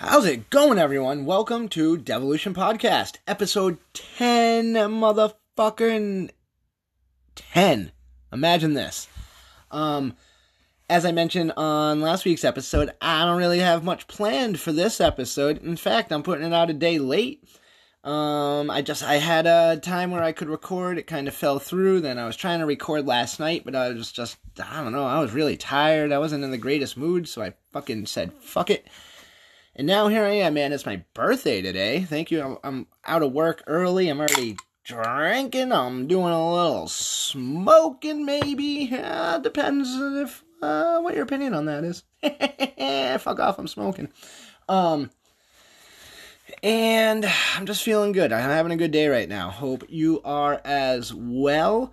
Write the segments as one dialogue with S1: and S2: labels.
S1: How's it going, everyone? Welcome to Devolution Podcast, episode 10, motherfucking 10. Imagine this. Um, as I mentioned on last week's episode, I don't really have much planned for this episode. In fact, I'm putting it out a day late. Um, I just I had a time where I could record. It kind of fell through. Then I was trying to record last night, but I was just I don't know. I was really tired. I wasn't in the greatest mood, so I fucking said fuck it. And now here I am, man. It's my birthday today. Thank you. I'm, I'm out of work early. I'm already drinking. I'm doing a little smoking, maybe. Uh, depends if uh, what your opinion on that is. Fuck off. I'm smoking. Um, and I'm just feeling good. I'm having a good day right now. Hope you are as well.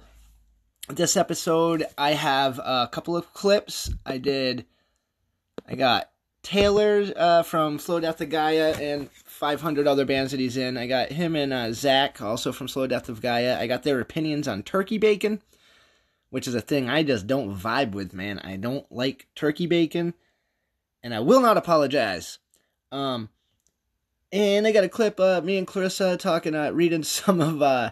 S1: This episode, I have a couple of clips. I did. I got Taylor uh, from Slow Death of Gaia and 500 other bands that he's in. I got him and uh, Zac, also from Slow Death of Gaia. I got their opinions on turkey bacon, which is a thing I just don't vibe with, man. I don't like turkey bacon, and I will not apologize. Um, and I got a clip of me and Clarissa talking, uh, reading some of uh,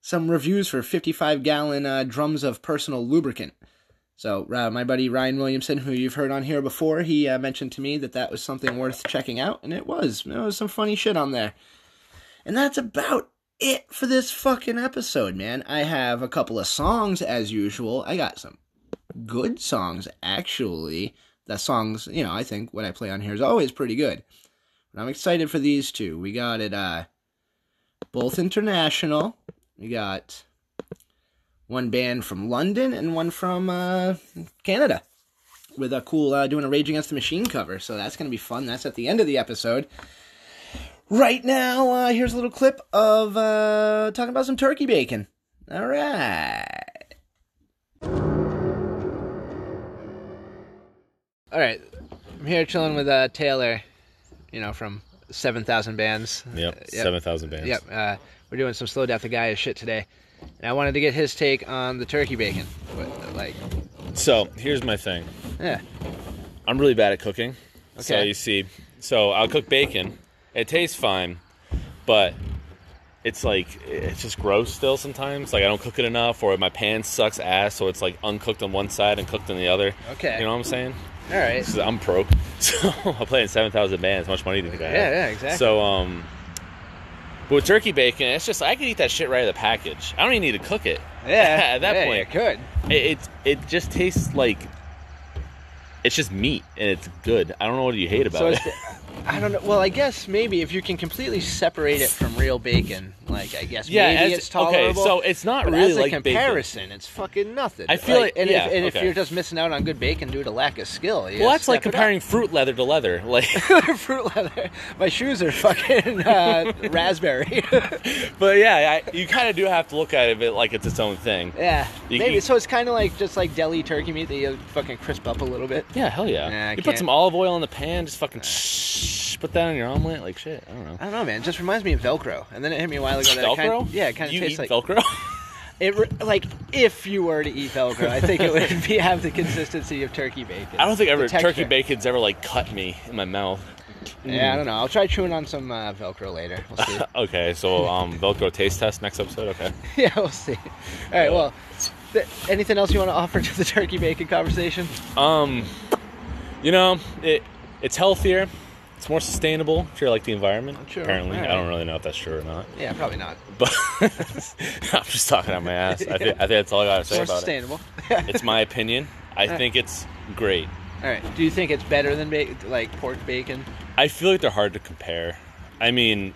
S1: some reviews for 55 gallon uh, drums of personal lubricant. So, uh, my buddy Ryan Williamson, who you've heard on here before, he uh, mentioned to me that that was something worth checking out, and it was. There was some funny shit on there. And that's about it for this fucking episode, man. I have a couple of songs as usual. I got some good songs, actually. The songs, you know, I think what I play on here is always pretty good. But I'm excited for these two. We got it, uh, both international. We got one band from London and one from uh, Canada with a cool uh, doing a Rage Against the Machine cover. So that's going to be fun. That's at the end of the episode. Right now, uh, here's a little clip of uh, talking about some turkey bacon. All right. All right. I'm here chilling with uh, Taylor, you know, from 7,000 bands.
S2: Yep,
S1: Uh,
S2: seven thousand bands.
S1: Yep. Uh, we're doing some slow death of Gaia shit today. And I wanted to get his take on the turkey bacon. But, like,
S2: So here's my thing.
S1: yeah.
S2: I'm really bad at cooking.
S1: Okay.
S2: So you see, so I'll cook bacon. It tastes fine, but it's like it's just gross still sometimes. Like I don't cook it enough, or my pan sucks ass, so it's like uncooked on one side and cooked on the other.
S1: Okay.
S2: You know what I'm saying?
S1: All right.
S2: I'm broke, so I'm playing seven thousand bands. How much money do you think I have?
S1: Yeah, yeah, exactly.
S2: So um, but with turkey bacon, it's just I can eat that shit right out of the package. I don't even need to cook it.
S1: Yeah.
S2: At that
S1: yeah,
S2: point,
S1: you could.
S2: it, it it just tastes like it's just meat and it's good. I don't know what you hate about
S1: So
S2: it.
S1: I don't know. Well, I guess maybe if you can completely separate it from real bacon, like I guess
S2: Yeah,
S1: maybe
S2: as-
S1: it's tolerable.
S2: okay, so it's not
S1: but
S2: really
S1: as a
S2: like bacon.
S1: comparison, it's fucking nothing.
S2: I feel like-
S1: and,
S2: yeah,
S1: if, and if you're just missing out on good bacon due to lack of skill, you
S2: well, that's like
S1: step it up.
S2: comparing fruit leather to leather. Like,
S1: fruit leather. My shoes are fucking uh, raspberry.
S2: but yeah, I, you kind of do have to look at it like it's its own thing.
S1: yeah,
S2: You-
S1: maybe.
S2: you-
S1: so it's kind of like just like deli turkey meat that you fucking crisp up a little bit.
S2: Yeah, hell yeah.
S1: Nah,
S2: you
S1: can't.
S2: put some olive oil in the pan, just fucking shh, put that on your omelet, like shit. I don't know.
S1: I don't know, man. It just reminds me of Velcro. And then it hit me a while that
S2: Velcro?
S1: kind yeah, it kind of
S2: you
S1: tastes
S2: eat
S1: like
S2: Velcro.
S1: it. Like if you were to eat Velcro, I think it would be have the consistency of turkey bacon.
S2: I don't think ever turkey bacon's ever like cut me in my mouth.
S1: Yeah, I don't know. I'll try chewing on some uh, Velcro later. We'll see.
S2: Okay, so um, Velcro taste test next episode. Okay.
S1: yeah, we'll see. All right. Well, th- anything else you want to offer to the turkey bacon conversation?
S2: Um, you know, it it's healthier. It's more sustainable for like the environment.
S1: Sure,
S2: Apparently,
S1: alright.
S2: I don't really know if that's true or not.
S1: Yeah, probably not.
S2: But I'm just talking out my ass. I, think, I think that's all I gotta say
S1: More
S2: about
S1: sustainable.
S2: it. It's my opinion. I
S1: Alright.
S2: think it's great.
S1: All right. Do you think it's better than ba- like pork bacon?
S2: I feel like they're hard to compare. I mean,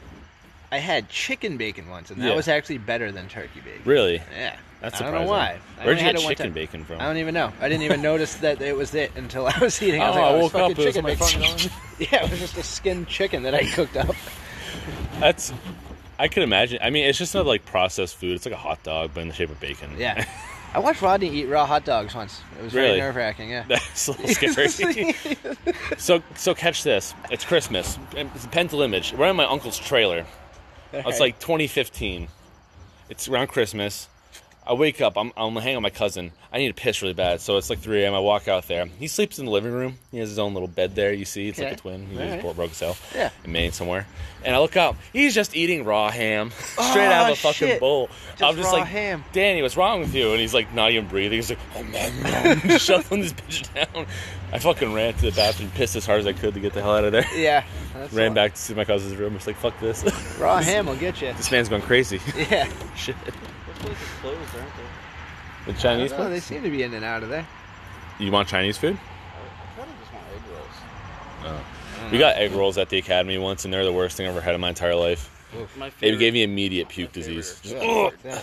S1: I had chicken bacon once, and that
S2: Yeah.
S1: was actually better than turkey bacon.
S2: really,
S1: Yeah.
S2: That's
S1: I don't know why. I
S2: Where'd you get chicken bacon from?
S1: I don't even know. I didn't even notice that it was it until I was eating. I oh, was
S2: Oh,
S1: like,
S2: I
S1: oh,
S2: woke
S1: it's fucking
S2: up, it was
S1: chicken
S2: my
S1: bacon.
S2: phone
S1: yeah, it was just a skinned chicken that I cooked up.
S2: That's. I could imagine. I mean, it's just not like processed food. It's like a hot dog, but in the shape of bacon.
S1: Yeah. I watched Rodney eat raw hot dogs once. It was very
S2: Really?
S1: nerve wracking. Yeah.
S2: That's a little scary. so, so catch this. It's Christmas. It's a pencil image. We're in my uncle's trailer. It's like 2015. It's around Christmas. I wake up. I'm, I'm hanging with my cousin. I need to piss really bad. So it's like 3 a.m. I walk out there. He sleeps in the living room. He has his own little bed there. You see, it's like a twin. He's
S1: right.
S2: broke cell
S1: Yeah.
S2: in Maine somewhere. And I look up. He's just eating raw ham straight out of
S1: Oh,
S2: a fucking bowl.
S1: Just
S2: I'm just like,
S1: ham.
S2: Danny, what's wrong with you? And he's like not even breathing. He's like, oh man, man. shuffling this bitch down. I fucking ran to the bathroom, pissed as hard as I could to get the hell out of there.
S1: Yeah.
S2: Ran back to see my cousin's room. I was like, fuck this.
S1: Raw ham will get you.
S2: this man's going crazy.
S1: Yeah.
S2: Shit.
S3: Those places closed, aren't they?
S2: The Chinese oh,
S1: No, they seem to be in and out of there.
S2: You want Chinese food?
S3: I kind of just want egg rolls. Oh.
S2: We got egg rolls at the academy once, and they're the worst thing I've ever had in my entire life.
S3: My
S2: They
S3: favorite.
S2: gave me immediate puke disease. Just-
S1: Yeah.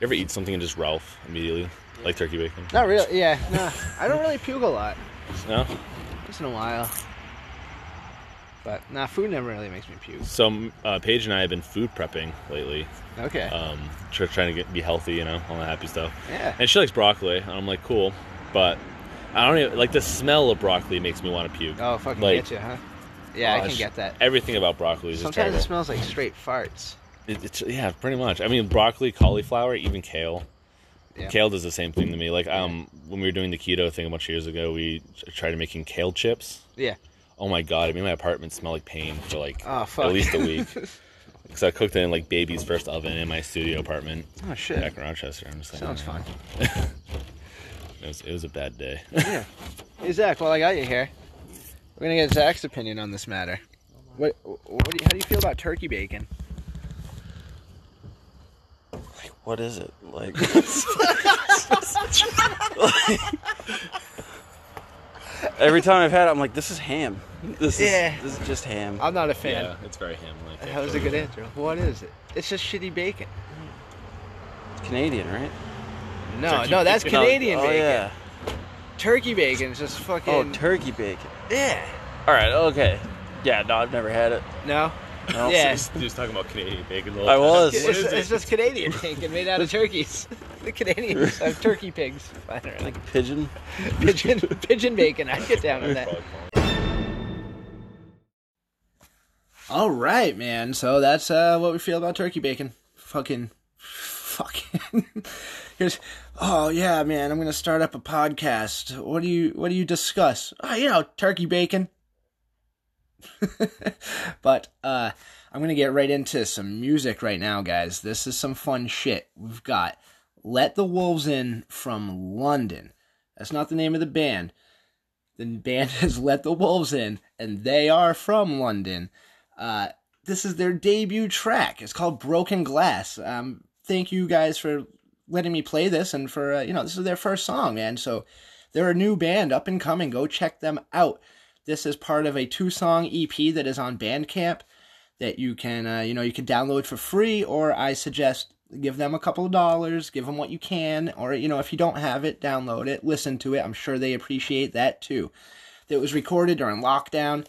S2: You ever eat something and just Ralph immediately, like turkey bacon?
S1: Not really. Yeah. No, I don't really puke a lot.
S2: No.
S1: Once in a while. But nah, food never really makes me puke.
S2: So uh, Paige and I have been food prepping lately,
S1: Okay.
S2: um, tr- trying to get be healthy, you know, all that happy stuff.
S1: yeah.
S2: And she likes broccoli, and I'm like, cool, but I don't even like the smell of broccoli makes me want to puke.
S1: Oh, fucking
S2: like,
S1: get you, huh? Yeah, I can get that.
S2: Everything about broccoli is
S1: Sometimes it smells like straight farts.
S2: It, it's yeah, pretty much. I mean, broccoli, cauliflower, even kale.
S1: Yeah.
S2: Kale does the same thing to me. Like um, when we were doing the keto thing a bunch of years ago, we tried making kale chips.
S1: Yeah.
S2: Oh my god! I mean, my apartment smelled like pain for like
S1: Oh,
S2: at least a week. Because I cooked it in like baby's first oven in my studio apartment
S1: Oh shit.
S2: back in Rochester. I'm just like,
S1: Sounds fun.
S2: It was, it was a bad day.
S1: yeah. Hey Zac, while I got you here, we're gonna get Zac's opinion on this matter. What, what do you, how do you feel about turkey bacon?
S3: Like, what is it? Like, every time I've had it, I'm like, this is ham. This is
S1: Yeah.
S3: this is just ham.
S1: I'm not a fan.
S2: yeah, it's very ham-like.
S1: That was a good answer. What is it? It's just shitty bacon.
S3: Canadian, right?
S1: No,
S2: Turkey
S1: no, that's
S2: bacon.
S1: Oh, Canadian
S3: oh,
S1: bacon.
S3: yeah.
S1: Turkey bacon is just oh, fucking.
S3: Oh, turkey bacon.
S1: yeah.
S3: All right. Okay. Yeah. No, I've never had it.
S1: No.
S3: No.
S1: Yeah.
S2: He was talking about Canadian bacon. the whole
S3: I
S2: time.
S3: was.
S1: It's,
S2: What is
S1: it's
S2: it?
S1: just Canadian bacon made out of turkeys. The Canadians have turkey pigs. I don't know, like
S3: Pigeon.
S1: pigeon, pigeon bacon. I'd get down with that. All right, man. So that's uh, what we feel about turkey bacon. Fucking, fucking. Here's, oh yeah, man. I'm gonna start up a podcast. What do you, what do you discuss? Oh, you know, turkey bacon. but uh, I'm gonna get right into some music right now, guys. This is some fun shit. We've got "Let the Wolves In" from London. That's not the name of the band. The band is Let the Wolves In, and they are from London. Uh, this is their debut track. It's called Broken Glass. Um, thank you guys for letting me play this, and for uh, you know, this is their first song, man. So they're a new band, up and coming. Go check them out. This is part of a two-song EP that is on Bandcamp that you can, uh, you know, you can download for free, or I suggest give them a couple of dollars, give them what you can, or you know, if you don't have it, download it, listen to it. I'm sure they appreciate that too. That was recorded during lockdown.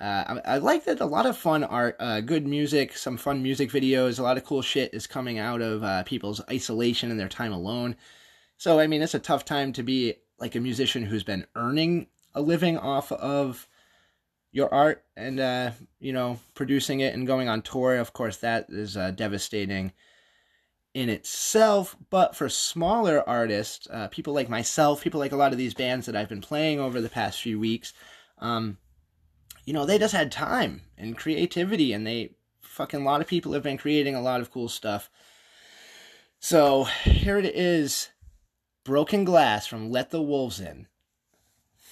S1: Uh, I, I like that a lot of fun art, uh, good music, some fun music videos, a lot of cool shit is coming out of uh, people's isolation and their time alone. So, I mean, it's a tough time to be like a musician who's been earning a living off of your art and, uh, you know, producing it and going on tour. Of course, that is uh, devastating in itself. But for smaller artists, uh, people like myself, people like a lot of these bands that I've been playing over the past few weeks, um, you know, they just had time and creativity, and they fucking a lot of people have been creating a lot of cool stuff. So here it is Broken Glass from Let the Wolves In.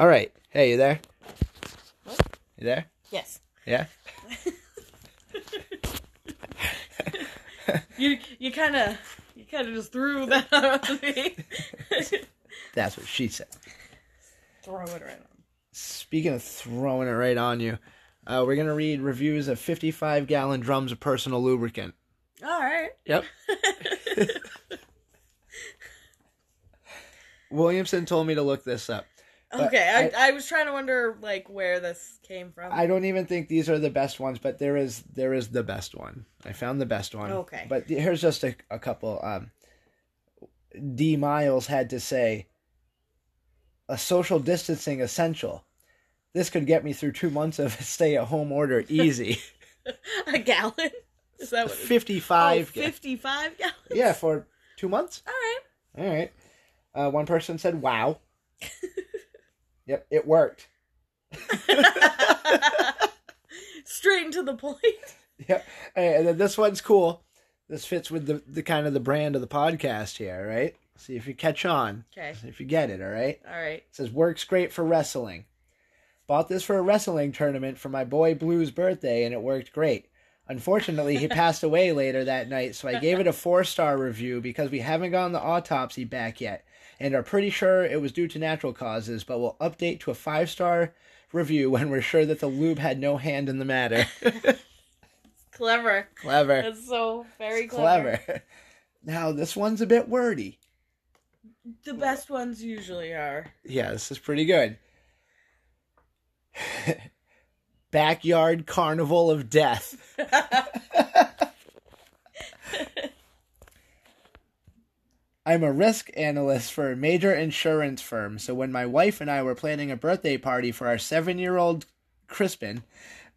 S1: All right. Hey, you there? What? You there?
S4: Yes.
S1: Yeah.
S4: You you kind of you kind of just threw that out on me.
S1: That's what she said.
S4: Throw it right on.
S1: Speaking of throwing it right on you, uh, we're gonna read reviews of 55 gallon drums of personal lubricant.
S4: All right.
S1: Yep. Williamson told me to look this up.
S4: Okay. I, I was trying to wonder like where this came from.
S1: I don't even think these are the best ones, but there is there is the best one. I found the best one.
S4: Okay.
S1: But here's just a, a couple. Um, D. Miles had to say, "A social distancing essential. This could get me through two months of stay at home order easy.
S4: a gallon. Is that what? It,
S1: Fifty
S4: oh,
S1: five.
S4: 55 gallons.
S1: yeah, for two months.
S4: All right.
S1: All right. Uh, one person said, "Wow." yep, it worked.
S4: Straight into the point.
S1: Yep. And then this one's cool. This fits with the, the kind of the brand of the podcast here, right? See if you catch on.
S4: Okay.
S1: See if you get it, all right?
S4: All right.
S1: It says works great for wrestling. Bought this for a wrestling tournament for my boy Blue's birthday and it worked great. Unfortunately, he passed away later that night, so I gave it a four star review because we haven't gotten the autopsy back yet and are pretty sure it was due to natural causes, but we'll update to a five star review when we're sure that the lube had no hand in the matter.
S4: Clever.
S1: clever.
S4: That's so very
S1: It's
S4: clever.
S1: clever. Now, this one's a bit wordy.
S4: The best ones usually are.
S1: Yeah, this is pretty good. Backyard Carnival of Death. I'm a risk analyst for a major insurance firm, so when my wife and I were planning a birthday party for our seven year old Crispin,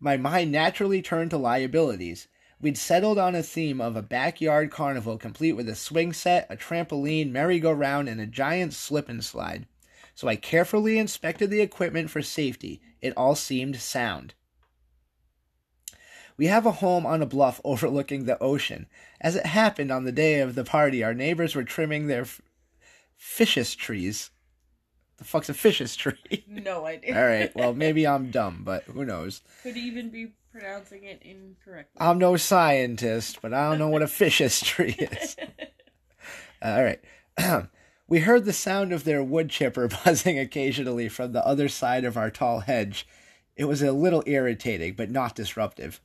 S1: my mind naturally turned to liabilities. We'd settled on a theme of a backyard carnival complete with a swing set, a trampoline, merry-go-round, and a giant slip and slide. So I carefully inspected the equipment for safety. It all seemed sound. We have a home on a bluff overlooking the ocean. As it happened on the day of the party, our neighbors were trimming their f- fishes trees. The fuck's a fishes tree?
S4: No idea.
S1: All right, well, maybe I'm dumb, but who knows?
S4: Could even be pronouncing it incorrectly.
S1: I'm no scientist, but I don't know what a fishes tree is. All right. we heard the sound of their wood chipper buzzing occasionally from the other side of our tall hedge. It was a little irritating, but not disruptive.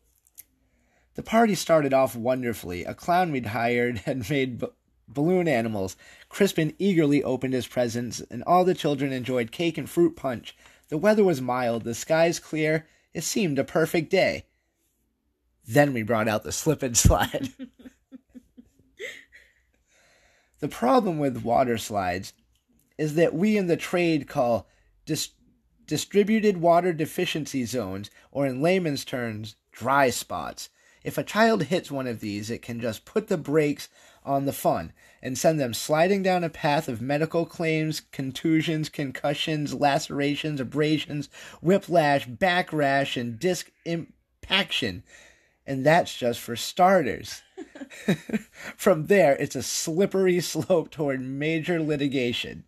S1: The party started off wonderfully. A clown we'd hired had made b- balloon animals. Crispin eagerly opened his presents, and all the children enjoyed cake and fruit punch. The weather was mild, the skies clear. It seemed a perfect day. Then we brought out the slip and slide. the problem with water slides is that we in the trade call dis- distributed water deficiency zones, or in layman's terms, dry spots. If a child hits one of these, it can just put the brakes on the fun and send them sliding down a path of medical claims, contusions, concussions, lacerations, abrasions, whiplash, back rash, and disc impaction. And that's just for starters. From there, it's a slippery slope toward major litigation.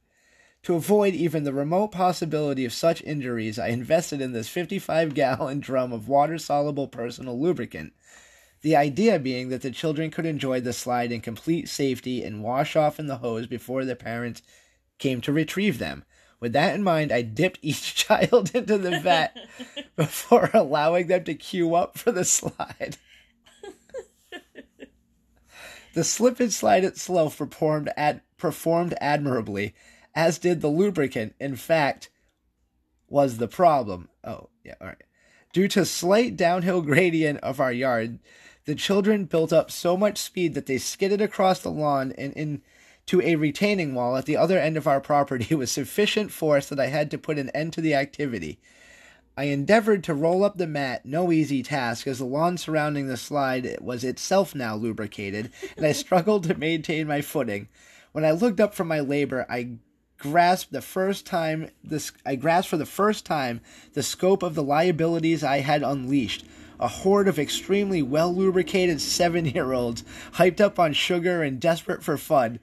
S1: To avoid even the remote possibility of such injuries, I invested in this 55 gallon drum of water soluble personal lubricant. The idea being that the children could enjoy the slide in complete safety and wash off in the hose before their parents came to retrieve them. With that in mind, I dipped each child into the vat before allowing them to queue up for the slide. The slip and slide itself performed ad- performed admirably, as did the lubricant. In fact, was the problem. Oh, yeah, all right. Due to slight downhill gradient of our yard, the children built up so much speed that they skidded across the lawn and into a retaining wall at the other end of our property with sufficient force that I had to put an end to the activity. I endeavored to roll up the mat, no easy task, as the lawn surrounding the slide was itself now lubricated, and I struggled to maintain my footing. When I looked up from my labor, I grasped the first time this I grasped for the first time the scope of the liabilities I had unleashed. A horde of extremely well lubricated seven year olds, hyped up on sugar and desperate for fun.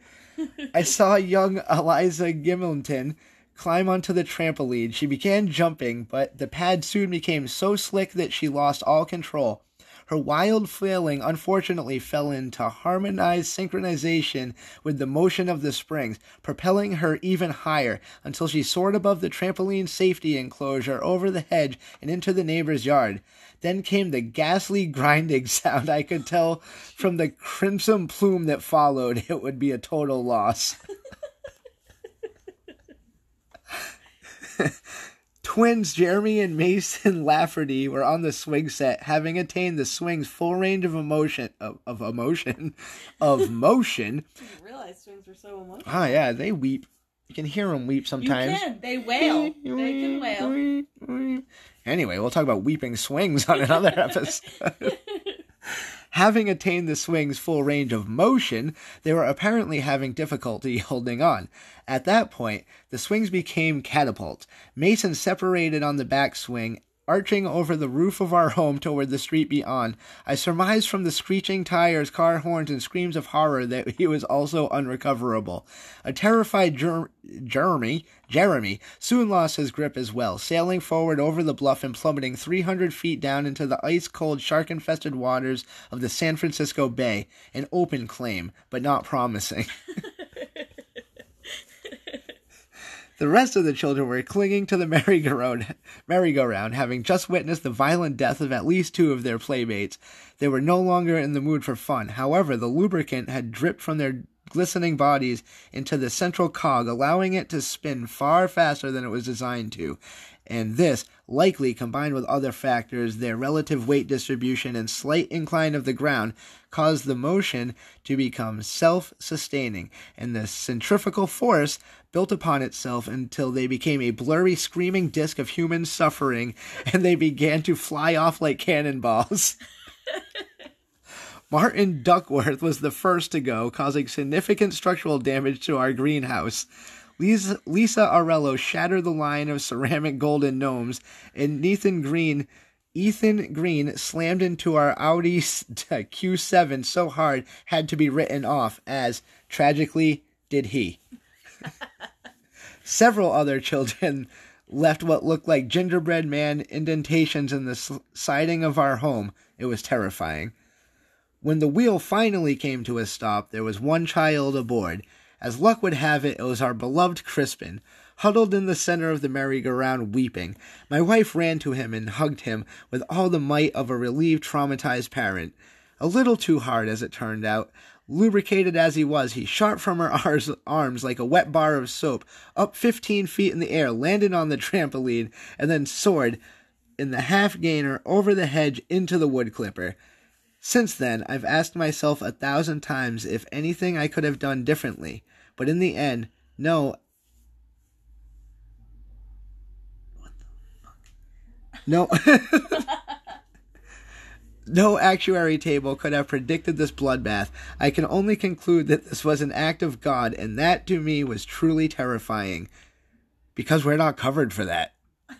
S1: I saw young Eliza Gimmelton climb onto the trampoline. She began jumping, but the pad soon became so slick that she lost all control. Her wild flailing unfortunately fell into harmonized synchronization with the motion of the springs, propelling her even higher until she soared above the trampoline safety enclosure over the hedge and into the neighbor's yard. Then came the ghastly grinding sound. I could tell from the crimson plume that followed it would be a total loss. Twins Jeremy and Mason Lafferty were on the swing set, having attained the swing's full range of emotion of, of emotion of motion.
S4: I didn't realize swings were so emotional.
S1: Ah, yeah, they weep. You can hear them weep
S4: You
S1: sometimes.
S4: can. They wail. They can wail.
S1: Anyway, we'll talk about weeping swings on another episode. Having attained the swing's full range of motion, they were apparently having difficulty holding on. At that point, the swings became catapult. Mason separated on the backswing, arching over the roof of our home toward the street beyond. I surmised from the screeching tires, car horns, and screams of horror that he was also unrecoverable. A terrified Jer- Jeremy, Jeremy soon lost his grip as well, sailing forward over the bluff and plummeting 300 feet down into the ice cold, shark infested waters of the San Francisco Bay. An open claim, but not promising. The rest of the children were clinging to the merry-go-round, merry-go-round, having just witnessed the violent death of at least two of their playmates. They were no longer in the mood for fun. However, the lubricant had dripped from their glistening bodies into the central cog, allowing it to spin far faster than it was designed to. And this, likely combined with other factors, their relative weight distribution and slight incline of the ground, caused the motion to become self sustaining, and the centrifugal force built upon itself until they became a blurry, screaming disk of human suffering, and they began to fly off like cannonballs. Martin Duckworth was the first to go, causing significant structural damage to our greenhouse. Lisa, Lisa Arello shattered the line of ceramic golden gnomes, and Ethan Green, Ethan Green slammed into our Audi uh, Q7 so hard had to be written off, as tragically did he. Several other children left what looked like gingerbread man indentations in the siding of our home. It was terrifying. When the wheel finally came to a stop, there was one child aboard. As luck would have it, it was our beloved Crispin, huddled in the center of the merry-go-round, weeping. My wife ran to him and hugged him with all the might of a relieved, traumatized parent. A little too hard, as it turned out. Lubricated as he was, he shot from her arms like a wet bar of soap, up fifteen feet in the air, landed on the trampoline, and then soared in the half gainer over the hedge into the wood clipper. Since then, I've asked myself a thousand times if anything I could have done differently, but in the end, no. No. no actuary table could have predicted this bloodbath. I can only conclude that this was an act of God, and that to me was truly terrifying. Because we're not covered for that.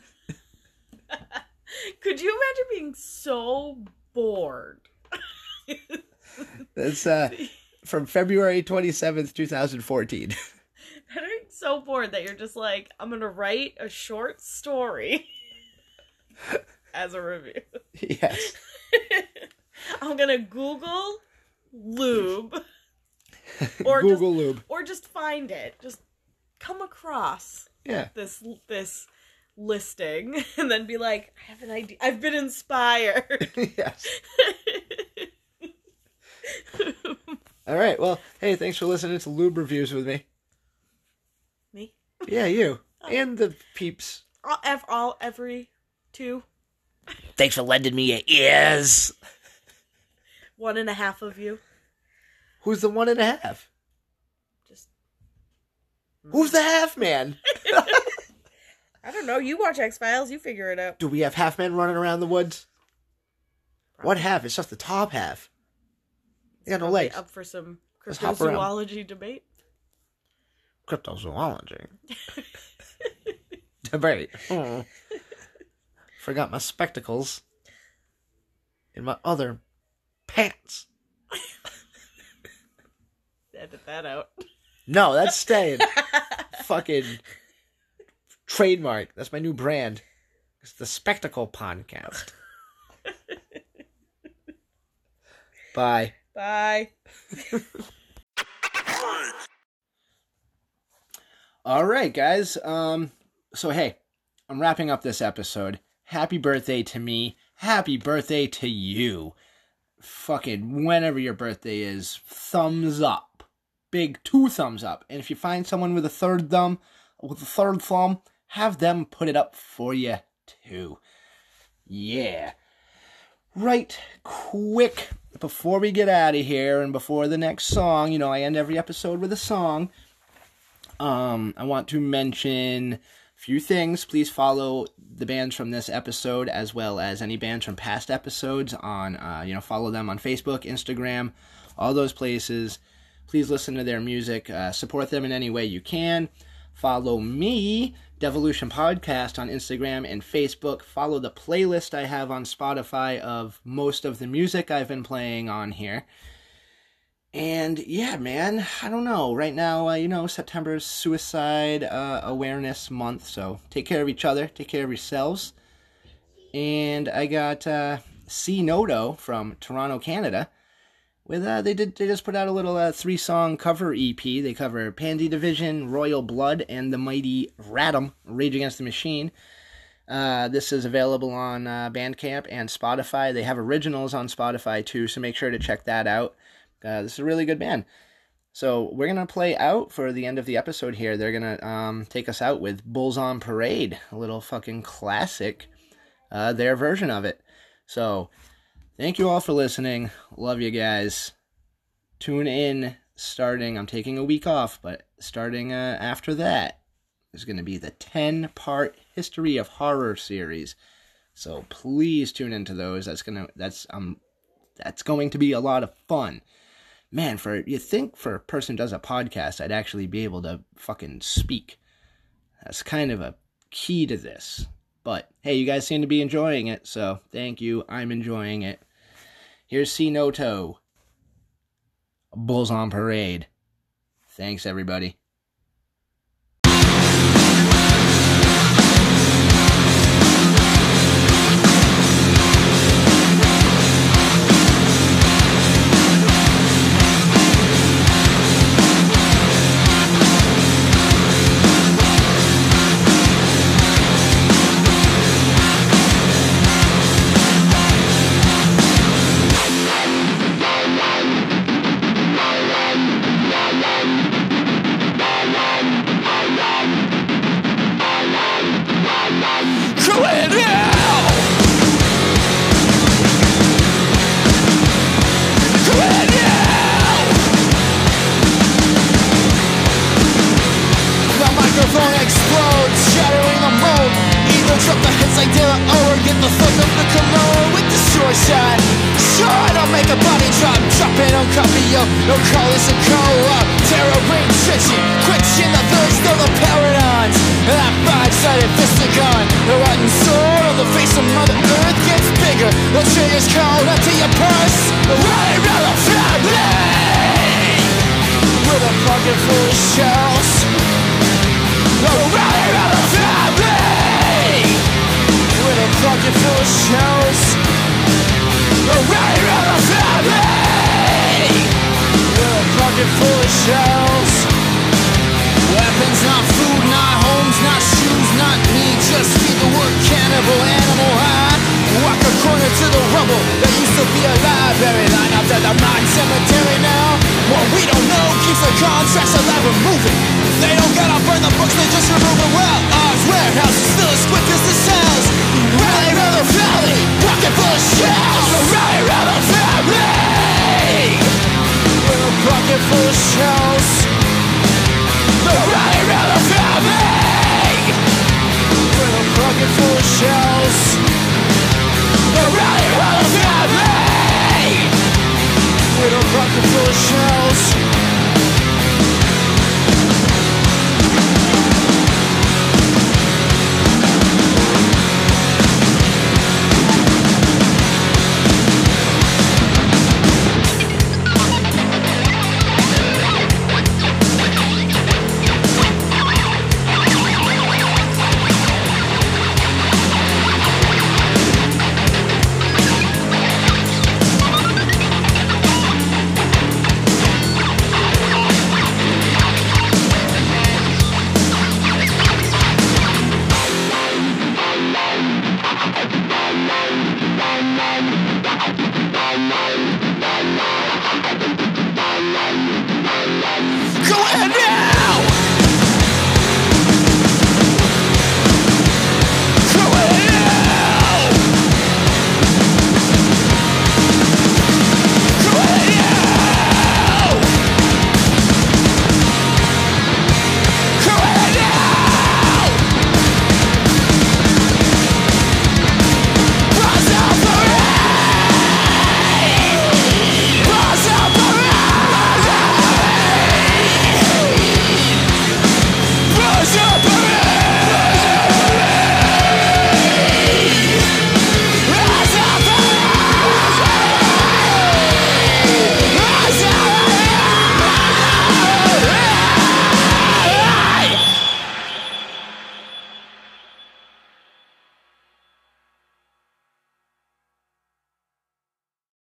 S4: Could you imagine being so bored?
S1: That's uh, from February 27th, 2014.
S4: Being so bored that you're just like, I'm gonna write a short story as a review.
S1: yes.
S4: I'm gonna Google lube or just
S1: Google Lube.
S4: or just find it. Just come across
S1: Yeah.
S4: this this listing and then be like, I have an idea. I've been inspired.
S1: yes. All right. Well, hey, thanks for listening to Lube Reviews with me.
S4: Me?
S1: Yeah, you. Oh. And the peeps.
S4: All, ev- all every two,
S1: Thanks for lending me your ears.
S4: one and a half of you.
S1: Who's the one and a half?
S4: Just mm.
S1: Who's the half man?
S4: I don't know. You watch X Files. You figure it out.
S1: Do we have half men running around the woods? What half? It's just the top half. Got no legs.
S4: Up for some
S1: Let's hop around.
S4: cryptozoology debate.
S1: Cryptozoology. Debate. Hmm. Forgot my spectacles in my other pants.
S4: Edit that out.
S1: No, that's staying. Fucking trademark. That's my new brand. It's the Spectacle Podcast. Bye.
S4: Bye.
S1: All right, guys. Um, so hey, I'm wrapping up this episode. Happy birthday to me. Happy birthday to you. Fucking whenever your birthday is, thumbs up. Big two thumbs up. And if you find someone with a third thumb, with a third thumb, have them put it up for you too. Yeah. Right, quick, before we get out of here and before the next song, you know, I end every episode with a song. Um, I want to mention a few things. Please follow the bands from this episode as well as any bands from past episodes on, uh, you know, follow them on Facebook, Instagram, all those places. Please listen to their music, uh, support them in any way you can. Follow me, Devolution Podcast, on Instagram and Facebook. Follow the playlist I have on Spotify of most of the music I've been playing on here. And yeah, man, I don't know. Right now, uh, you know, September's Suicide uh, Awareness Month, so take care of each other, take care of yourselves. And I got uh, Sea Noto from Toronto, Canada. With uh, they did they just put out a little uh, three song cover EP. They cover Pansy Division, Royal Blood, and the mighty Radom, Rage Against the Machine. Uh, this is available on uh, Bandcamp and Spotify. They have originals on Spotify too, so make sure to check that out. Uh, this is a really good band. So we're gonna play out for the end of the episode here. They're gonna um, take us out with Bulls on Parade, a little fucking classic, uh, their version of it. So thank you all for listening. Love you guys. Tune in starting. I'm taking a week off, but starting uh, after that is gonna be the 10 part history of horror series. So please tune into those. That's gonna that's um that's going to be a lot of fun man, for you think for a person who does a podcast, I'd actually be able to fucking speak. That's kind of a key to this. But hey, you guys seem to be enjoying it, so thank you. I'm enjoying it. Here's Sea Noto. Bulls on Parade. Thanks, everybody.